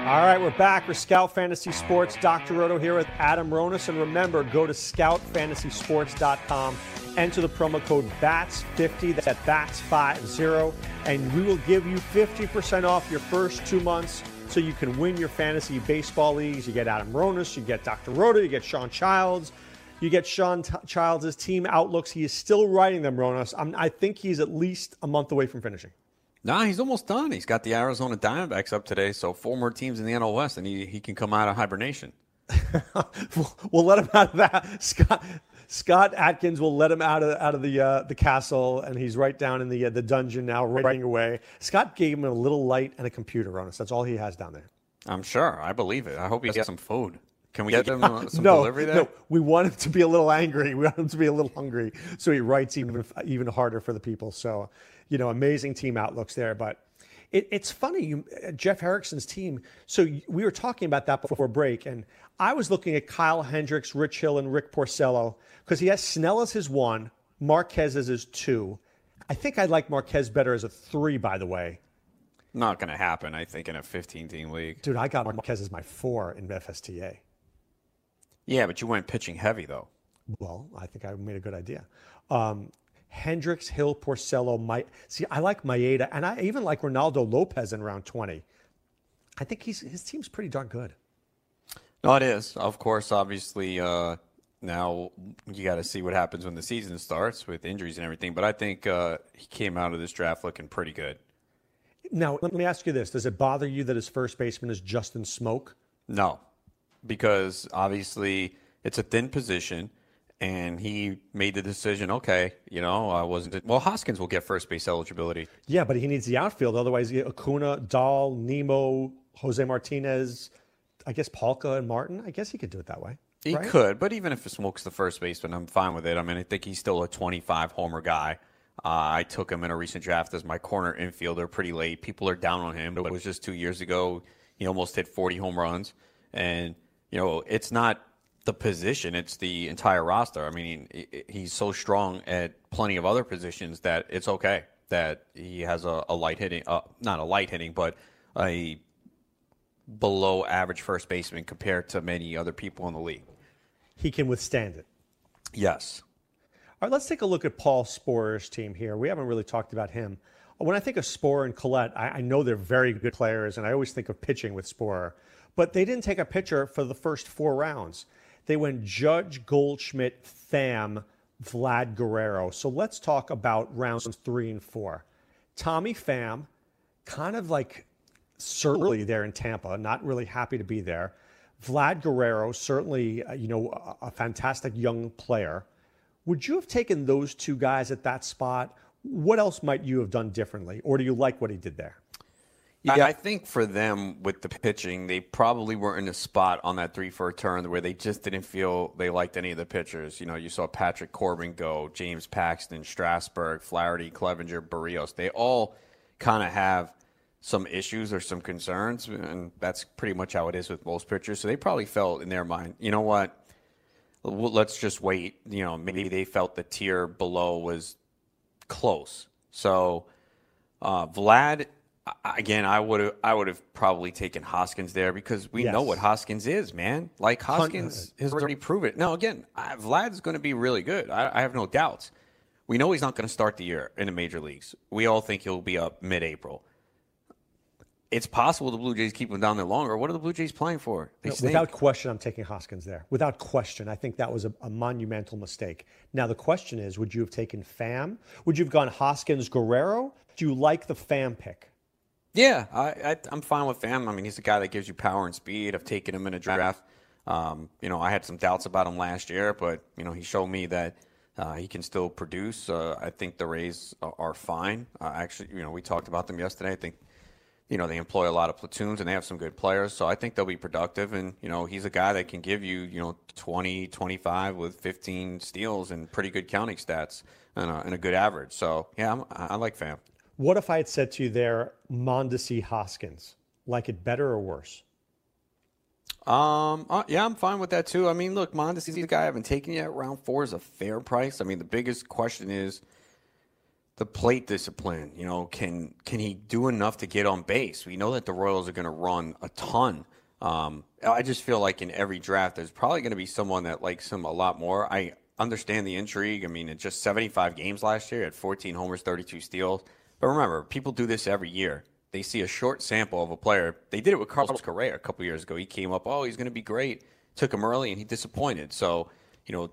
All right, we're back. We're Scout Fantasy Sports. Dr. Roto here with Adam Ronis. And remember, go to scoutfantasysports.com, enter the promo code BATS50, that's at BATS50, and we will give you 50% off your first two months so you can win your fantasy baseball leagues. You get Adam Ronis, you get Dr. Roto, you get Sean Childs. You get Sean T- Childs' team outlooks. He is still writing them, Ronis. I'm, I think he's at least a month away from finishing. Nah, he's almost done. He's got the Arizona Diamondbacks up today, so four more teams in the NL West, and he, he can come out of hibernation. we'll, we'll let him out of that. Scott Scott Atkins will let him out of out of the uh, the castle, and he's right down in the uh, the dungeon now, writing away. Scott gave him a little light and a computer on us. That's all he has down there. I'm sure. I believe it. I hope he gets some food. Can we get him uh, some no, delivery there? No, we want him to be a little angry. We want him to be a little hungry, so he writes even even harder for the people. So, you know, amazing team outlooks there. But it, it's funny, you, Jeff Erickson's team. So we were talking about that before break, and I was looking at Kyle Hendricks, Rich Hill, and Rick Porcello because he has Snell as his one, Marquez as his two. I think I like Marquez better as a three, by the way. Not going to happen, I think, in a 15 team league. Dude, I got Marquez as my four in FSTA. Yeah, but you went pitching heavy, though. Well, I think I made a good idea. Um, Hendricks, Hill, Porcello, my see, I like Maeda, and I even like Reynaldo Lopez in round 20. I think he's his team's pretty darn good. No, it is. Of course, obviously, uh, now you got to see what happens when the season starts with injuries and everything. But I think uh, he came out of this draft looking pretty good. Now, let me ask you this: Does it bother you that his first baseman is Justin Smoak? No, because obviously it's a thin position, and he made the decision. Okay, you know, I wasn't. Well, Hoskins will get first base eligibility. Yeah, but he needs the outfield. Otherwise, Acuna, Dahl, Nimmo, Jose Martinez, I guess Palka and Martin. I guess he could do it that way. He right? could, but even if it Smoak's the first baseman, I'm fine with it. I mean, I think he's still a 25 homer guy. Uh, I took him in a recent draft as my corner infielder pretty late. People are down on him. but It was just two years ago. He almost hit 40 home runs. And, you know, it's not the position, it's the entire roster. I mean, he's so strong at plenty of other positions that it's okay that he has a, a light hitting, uh, not a light hitting, but a below average first baseman compared to many other people in the league. He can withstand it. Yes. All right, let's take a look at Paul Sporer's team here. We haven't really talked about him. When I think of Sporer and Collette, I, I know they're very good players, and I always think of pitching with Sporer. But they didn't take a pitcher for the first four rounds. They went Judge, Goldschmidt, Pham, Vlad Guerrero. So let's talk about rounds three and four. Tommy Pham, kind of like certainly there in Tampa, not really happy to be there. Vlad Guerrero, certainly, uh, you know, a fantastic young player. Would you have taken those two guys at that spot? What else might you have done differently, or do you like what he did there? Yeah, I think for them with the pitching, they probably were in a spot on that three for a turn where they just didn't feel they liked any of the pitchers. You know, you saw Patrick Corbin go, James Paxton, Strasburg, Flaherty, Clevinger, Berrios. They all kind of have some issues or some concerns, and that's pretty much how it is with most pitchers. So they probably felt in their mind, you know what? Let's just wait. You know, maybe they felt the tier below was close. So uh, Vlad, again, I would have I would have probably taken Hoskins there because we Yes. know what Hoskins is, man. Like uh, Hoskins has already proven it. Now, again, I, Vlad's going to be really good. I, I have no doubts. We know he's not going to start the year in the major leagues. We all think he'll be up mid-April. It's possible the Blue Jays keep him down there longer. What are the Blue Jays playing for? No, without question, I'm taking Hoskins there. Without question, I think that was a, a monumental mistake. Now the question is, would you have taken Pham? Would you have gone Hoskins Guerrero? Do you like the Pham pick? Yeah, I, I, I'm fine with Pham. I mean, he's a guy that gives you power and speed. I've taken him in a draft. Um, you know, I had some doubts about him last year, but you know, he showed me that uh, he can still produce. Uh, I think the Rays are, fine. Uh, actually, you know, we talked about them yesterday. I think you know they employ a lot of platoons and they have some good players, so I think they'll be productive. And you know, he's a guy that can give you you know 20, 25 with 15 steals and pretty good counting stats and a, and a good average. So yeah, I'm, I like Pham. What if I had said to you there, Mondesi Hoskins? Like it better or worse? Um, uh, yeah, I'm fine with that too. I mean, look, Mondesi's the guy I haven't taken yet. Round four is a fair price. I mean, the biggest question is the plate discipline. You know, can can he do enough to get on base? We know that the Royals are going to run a ton. Um, I just feel like in every draft, there's probably going to be someone that likes him a lot more. I understand the intrigue. I mean, it's just 75 games last year at 14 homers, 32 steals. But remember, people do this every year. They see a short sample of a player. They did it with Carlos Correa a couple years ago. He came up, oh, he's going to be great. Took him early, and he disappointed. So, you know,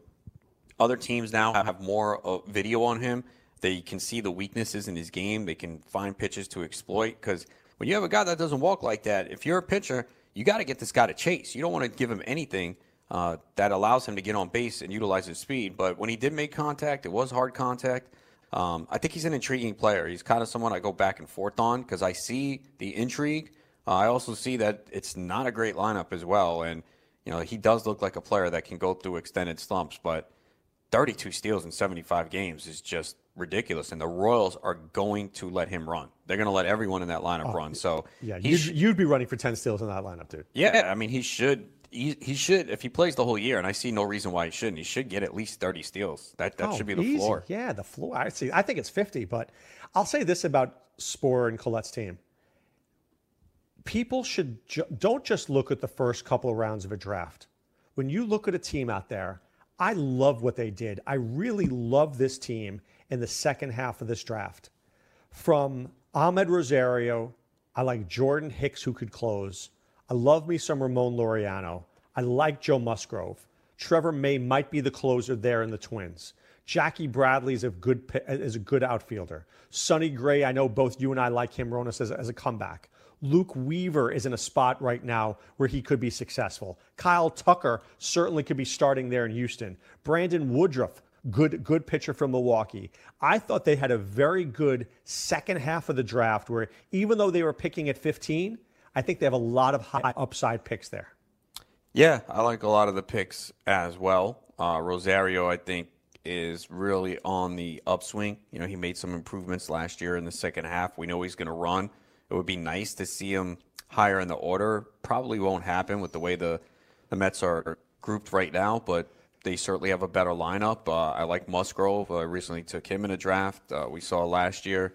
other teams now have more uh, video on him. They can see the weaknesses in his game. They can find pitches to exploit. Because when you have a guy that doesn't walk like that, if you're a pitcher, you got to get this guy to chase. You don't want to give him anything uh, that allows him to get on base and utilize his speed. But when he did make contact, it was hard contact. Um, I think he's an intriguing player. He's kind of someone I go back and forth on because I see the intrigue. Uh, I also see that it's not a great lineup as well. And, you know, he does look like a player that can go through extended slumps. But 32 steals in 75 games is just ridiculous. And the Royals are going to let him run. They're going to let everyone in that lineup Oh, run. So Yeah, you'd, sh- you'd be running for 10 steals in that lineup, dude. yeah, I mean, he should. He, he should if he plays the whole year, and I see no reason why he shouldn't. He should get at least thirty steals. That that Oh, should be the easy. floor. Yeah, the floor. I see. I think it's 50, but I'll say this about Sporer and Collette's team. People should ju- don't just look at the first couple of rounds of a draft. When you look at a team out there, I love what they did. I really love this team in the second half of this draft. From Amed Rosario, I like Jordan Hicks who could close. I love me some Ramon Laureano. I like Joe Musgrove. Trevor May might be the closer there in the Twins. Jackie Bradley is a good is a good outfielder. Sonny Gray, I know both you and I like him, Ronis, as, as a comeback. Luke Weaver is in a spot right now where he could be successful. Kyle Tucker certainly could be starting there in Houston. Brandon Woodruff, good good pitcher from Milwaukee. I thought they had a very good second half of the draft where even though they were picking at 15, I think they have a lot of high upside picks there. Yeah, I like a lot of the picks as well. Uh, Rosario, I think, is really on the upswing. You know, he made some improvements last year in the second half. We know he's going to run. It would be nice to see him higher in the order. Probably won't happen with the way the, the Mets are grouped right now, but they certainly have a better lineup. Uh, I like Musgrove. I recently took him in a draft. Uh, we saw last year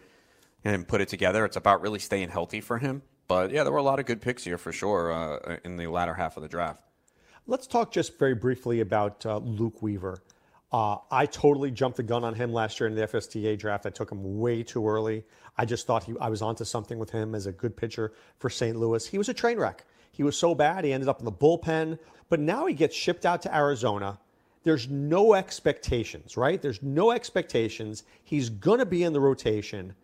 and put it together. It's about really staying healthy for him. But yeah, there were a lot of good picks here for sure uh, in the latter half of the draft. Let's talk just very briefly about uh, Luke Weaver. Uh, I totally jumped the gun on him last year in the FSTA draft. I took him way too early. I just thought he, I was onto something with him as a good pitcher for St. Louis. He was a train wreck. He was so bad, he ended up in the bullpen. But now he gets shipped out to Arizona. There's no expectations, right? There's no expectations. He's going to be in the rotation.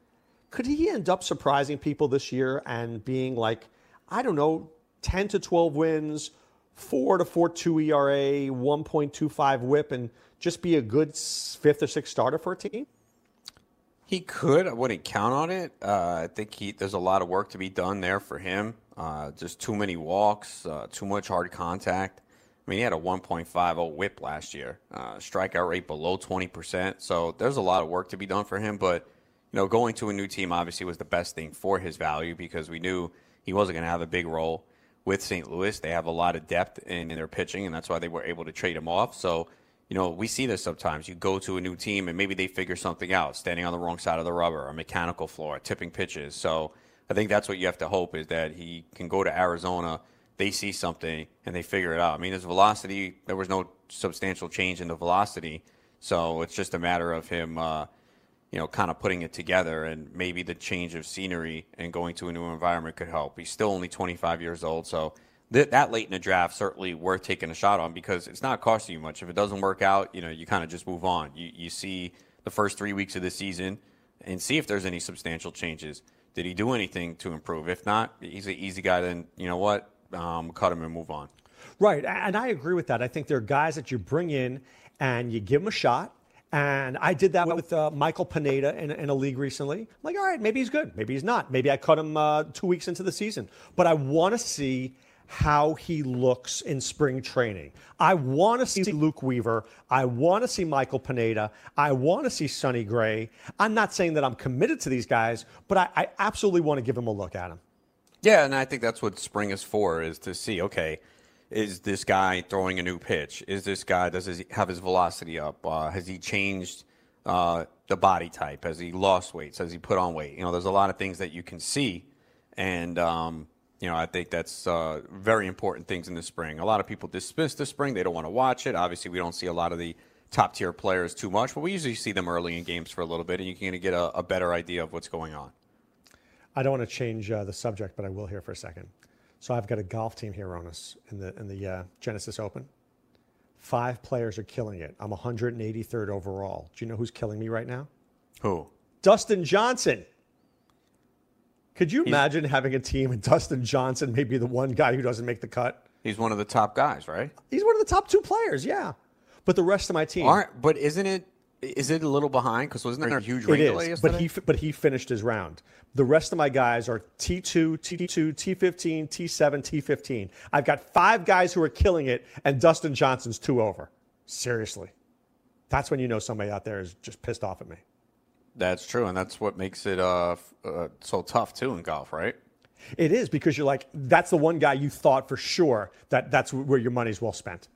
Could he end up surprising people this year and being like, I don't know, 10 to 12 wins, 4 to 4.2 ERA, 1.25 whip, and just be a good fifth or sixth starter for a team? He could. I wouldn't count on it. Uh, I think he, there's a lot of work to be done there for him. Uh, just too many walks, uh, too much hard contact. I mean, he had a 1.50 whip last year, uh, strikeout rate below 20%. So there's a lot of work to be done for him. But, you know, going to a new team obviously was the best thing for his value because we knew he wasn't going to have a big role with St. Louis. They have a lot of depth in, in their pitching, and that's why they were able to trade him off. So, you know, we see this sometimes. You go to a new team and maybe they figure something out, standing on the wrong side of the rubber, a mechanical floor, tipping pitches. So I think that's what you have to hope is that he can go to Arizona, they see something, and they figure it out. I mean, his velocity, there was no substantial change in the velocity. So it's just a matter of him, uh, you know, kind of putting it together, and maybe the change of scenery and going to a new environment could help. He's still only 25 years old, so th- that late in the draft certainly worth taking a shot on because it's not costing you much. If it doesn't work out, you know, you kind of just move on. You you see the first three weeks of the season and see if there's any substantial changes. Did he do anything to improve? If not, he's an easy guy. Then you know what, um, cut him and move on. Right. And I agree with that. I think there are guys that you bring in and you give them a shot. And I did that with uh, Michael Pineda in, in a league recently. I'm like, all right, maybe he's good. Maybe he's not. Maybe I cut him uh, two weeks into the season. But I want to see how he looks in spring training. I want to see Luke Weaver. I want to see Michael Pineda. I want to see Sonny Gray. I'm not saying that I'm committed to these guys, but I, I absolutely want to give him a look at him. Yeah, and I think that's what spring is for: is to see, okay, is this guy throwing a new pitch? Is this guy does he have his velocity up? Uh, has he changed uh, the body type? Has he lost weight? Has he put on weight? You know, there's a lot of things that you can see, and um, you know, I think that's uh, very important things in the spring. A lot of people dismiss the spring; they don't want to watch it. Obviously, we don't see a lot of the top tier players too much, but we usually see them early in games for a little bit, and you can get a, a better idea of what's going on. I don't want to change uh, the subject, but I will here for a second. So I've got a golf team here on us in the in the uh, Genesis Open. Five players are killing it. I'm 183rd overall. Do you know who's killing me right now? Who? Dustin Johnson. Could you imagine having a team and Dustin Johnson may be the one guy who doesn't make the cut? He's one of the top guys, right? He's one of the top two players, yeah. But the rest of my team, Aren't, but isn't it? Is it a little behind? Because wasn't there a huge it rain is, delay but yesterday? he but he finished his round. The rest of my guys are T2, T2, T15, T7, T15. I've got five guys who are killing it, and Dustin Johnson's two over. Seriously, that's when you know somebody out there is just pissed off at me. That's true, and that's what makes it uh, uh, so tough too in golf, right? It is because you're like that's the one guy you thought for sure that that's where your money's well spent.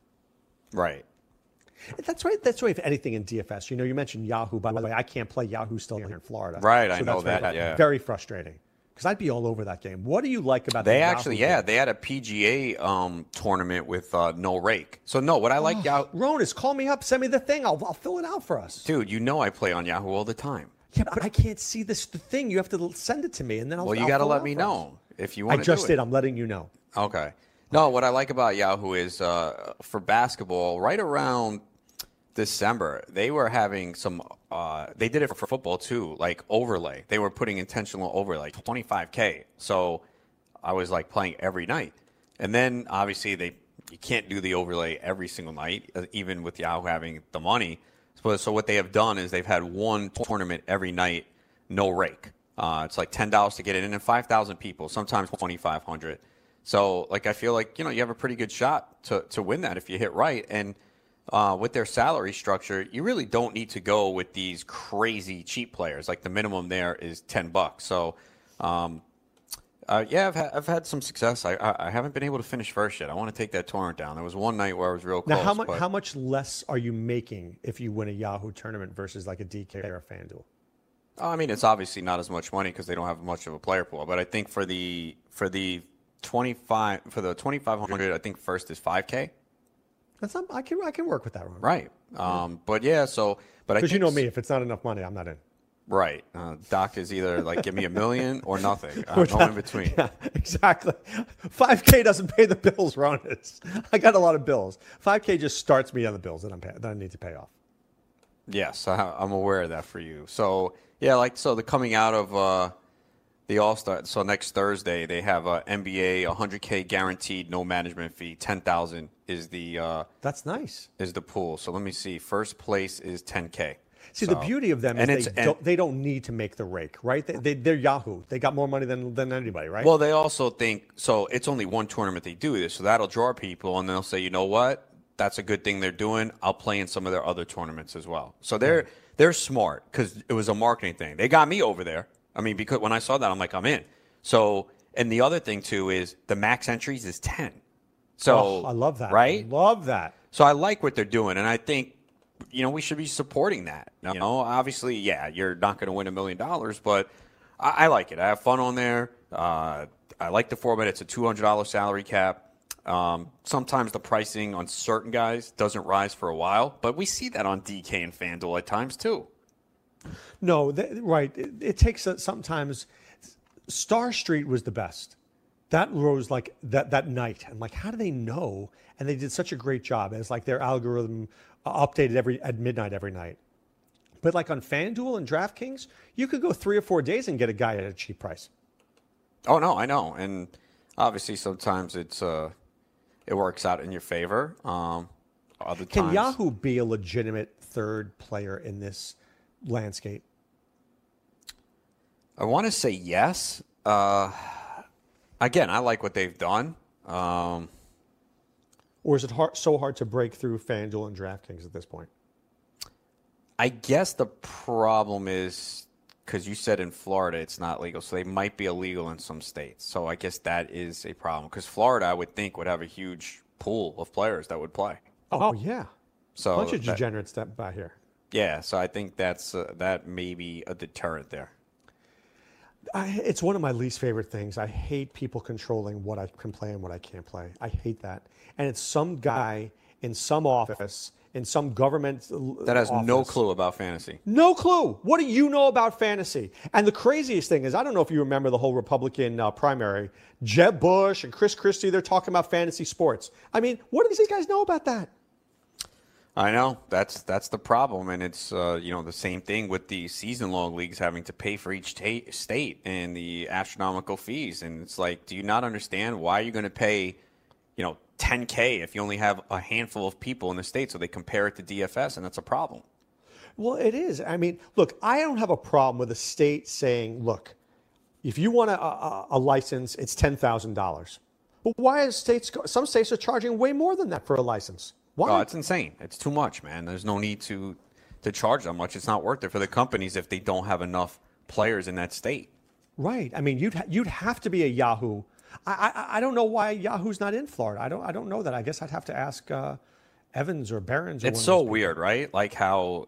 Right. That's right. That's right. If anything in DFS, you know, you mentioned Yahoo. By the way, I can't play Yahoo still here in Florida. Right, I know that, Very, yeah. very frustrating because I'd be all over that game. What do you like about They the actually, Yahoo yeah, game? they had a PGA um, tournament with uh, no rake. So no, what I like, about Yahoo, Ronis, call me up, send me the thing. I'll, I'll fill it out for us. dude, you know I play on Yahoo all the time. Yeah, but I can't see this the thing. You have to send it to me, and then I'll. well, you got to let me us. know if you want. To I just did. I'm letting you know. Okay. No, what I like about Yahoo is uh, for basketball, right around December, they were having some. Uh, they did it for, football too, like overlay. They were putting intentional overlay, 25k. So I was like playing every night, and then obviously they you can't do the overlay every single night, uh, even with Yahoo having the money. So, so what they have done is they've had one tournament every night, no rake. Uh, it's like ten dollars to get in, and five thousand people, sometimes twenty five hundred. So, like, I feel like you know you have a pretty good shot to to win that if you hit right. And uh, with their salary structure, you really don't need to go with these crazy cheap players. Like the minimum there is ten bucks. So, um, uh, yeah, I've, ha- I've had some success. I, I I haven't been able to finish first yet. I want to take that tournament down. There was one night where I was real close. Now, how much but- how much less are you making if you win a Yahoo tournament versus like a DK or a FanDuel? Oh, I mean, it's obviously not as much money because they don't have much of a player pool. But I think for the for the twenty five for the twenty five hundred, I think first is five k. That's not. I can I can work with that, Ron. Right. Um, but yeah, so but I Because you know me, if it's not enough money, I'm not in. Right. Uh, Doc is either like give me a million or nothing. Uh, no not- in between. Yeah, exactly. Five K doesn't pay the bills, Ron. It's, I got a lot of bills. Five K just starts me on the bills that I'm pay, that I need to pay off. Yes, I, I'm aware of that for you. So yeah, like so the coming out of uh, the All Star. So next Thursday they have a NBA 100k guaranteed, no management fee. 10,000 is the uh, That's nice. is the pool. So let me see. First place is 10k. See, the So- beauty of them and is it's they and- don't, they don't need to make the rake, right? They, they, they're Yahoo. They got more money than, than anybody, right? Well, they also think so. It's only one tournament they do this, so that'll draw people, and they'll say, you know what, that's a good thing they're doing. I'll play in some of their other tournaments as well. So they're they're smart because it was a marketing thing. They got me over there. I mean, because when I saw that, I'm like, I'm in. So, and the other thing too is the max entries is ten. So Oh, I love that. right? Love that. So I like what they're doing, and I think you know we should be supporting that. You know, obviously, yeah, you're not going to win a million dollars, but I, I like it. I have fun on there. Uh, I like the format. It's a two hundred dollars salary cap. Um, sometimes the pricing on certain guys doesn't rise for a while, but we see that on DK and FanDuel at times too. No, right. It, it takes a, sometimes. StarStreet was the best. That rose like that that night. I'm like, how do they know? And they did such a great job. It's like their algorithm uh, updated every at midnight every night. But like on FanDuel and DraftKings, you could go three or four days and get a guy at a cheap price. Oh no, I know, and obviously sometimes it's uh, it works out in your favor. Um, other Can times, Yahoo be a legitimate third player in this landscape? I want to say yes. Uh, again, I like what they've done. Um, Or is it hard, so hard to break through FanDuel and DraftKings at this point? I guess the problem is because you said in Florida it's not legal, so they might be illegal in some states. So I guess that is a problem because Florida, I would think, would have a huge pool of players that would play. Oh, yeah. So a bunch of that- degenerates that by here. Yeah, so I think that's uh, that may be a deterrent there. I, it's one of my least favorite things. I hate people controlling what I can play and what I can't play. I hate that. And it's some guy in some office, in some government That has no clue about fantasy. No clue. What do you know about fantasy? And the craziest thing is, I don't know if you remember the whole Republican uh, primary. Jeb Bush and Chris Christie, they're talking about fantasy sports. I mean, what do these guys know about that? I know that's that's the problem, and it's uh, you know the same thing with the season-long leagues having to pay for each ta- state and the astronomical fees, and it's like, do you not understand why you're going to pay, you know, 10k if you only have a handful of people in the state, so they compare it to DFS, and that's a problem. Well, it is. I mean, look, I don't have a problem with a state saying, look, if you want a, a, a license, it's $10,000. But why is states, some states are charging way more than that for a license? Why? Oh, it's insane. It's too much, man. There's no need to to charge that much. It's not worth it for the companies if they don't have enough players in that state. Right. I mean, you'd ha- you'd have to be a Yahoo. I, I I don't know why Yahoo's not in Florida. I don't I don't know that. I guess I'd have to ask uh, Evans or Barron's. Or It's so weird, right? Like how,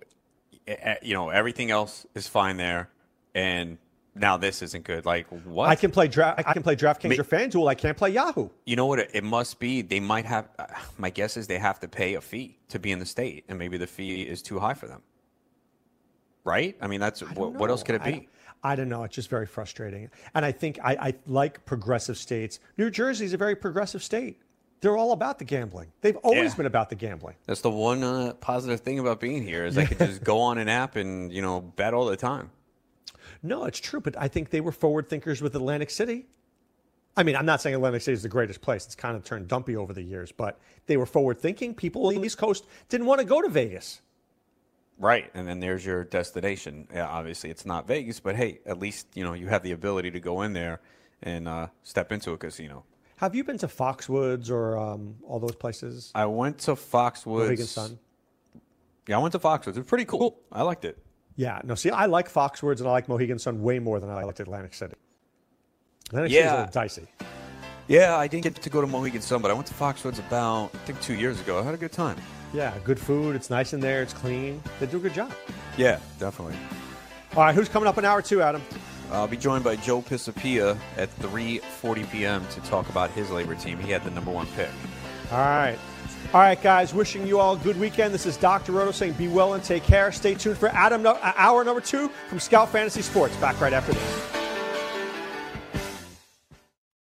eh, eh, you know, everything else is fine there, and now this isn't good. Like what? I can play draft. I can play DraftKings Ma- or FanDuel. I can't play Yahoo. You know what? It, it must be. They might have. Uh, my guess is they have to pay a fee to be in the state, and maybe the fee is too high for them. Right? I mean, that's what, what else could it I- be? I, don't know. It's just very frustrating. And I think I, I like progressive states. New Jersey is a very progressive state. They're all about the gambling. They've always Yeah. been about the gambling. That's the one uh, positive thing about being here is I could just go on an app and you know bet all the time. No, it's true. But I think they were forward thinkers with Atlantic City. I mean, I'm not saying Atlantic City is the greatest place. It's kind of turned dumpy over the years, but they were forward thinking. People on the East Coast didn't want to go to Vegas. Right, and then there's your destination. Yeah, obviously it's not Vegas, but hey, at least you know you have the ability to go in there and uh, step into a casino. Have you been to Foxwoods or um, all those places? I went to Foxwoods. Mohegan Sun. Yeah, I went to Foxwoods. It was pretty cool. I liked it. Yeah, no, see, I like Foxwoods and I like Mohegan Sun way more than I liked Atlantic City. Atlantic City's a Yeah. little dicey. Yeah, I didn't get to go to Mohegan Sun, but I went to Foxwoods about I think two years ago. I had a good time. Yeah, good food. It's nice in there. It's clean. They do a good job. Yeah, definitely. All right, who's coming up in hour two, Adam? I'll be joined by Joe Pisapia at 3:40 p.m. to talk about his LABR team. He had the number one pick. All right. All right, guys, wishing you all a good weekend. This is Dr. Roto saying be well and take care. Stay tuned for Adam, uh, hour number two from Scout Fantasy Sports. Back right after this.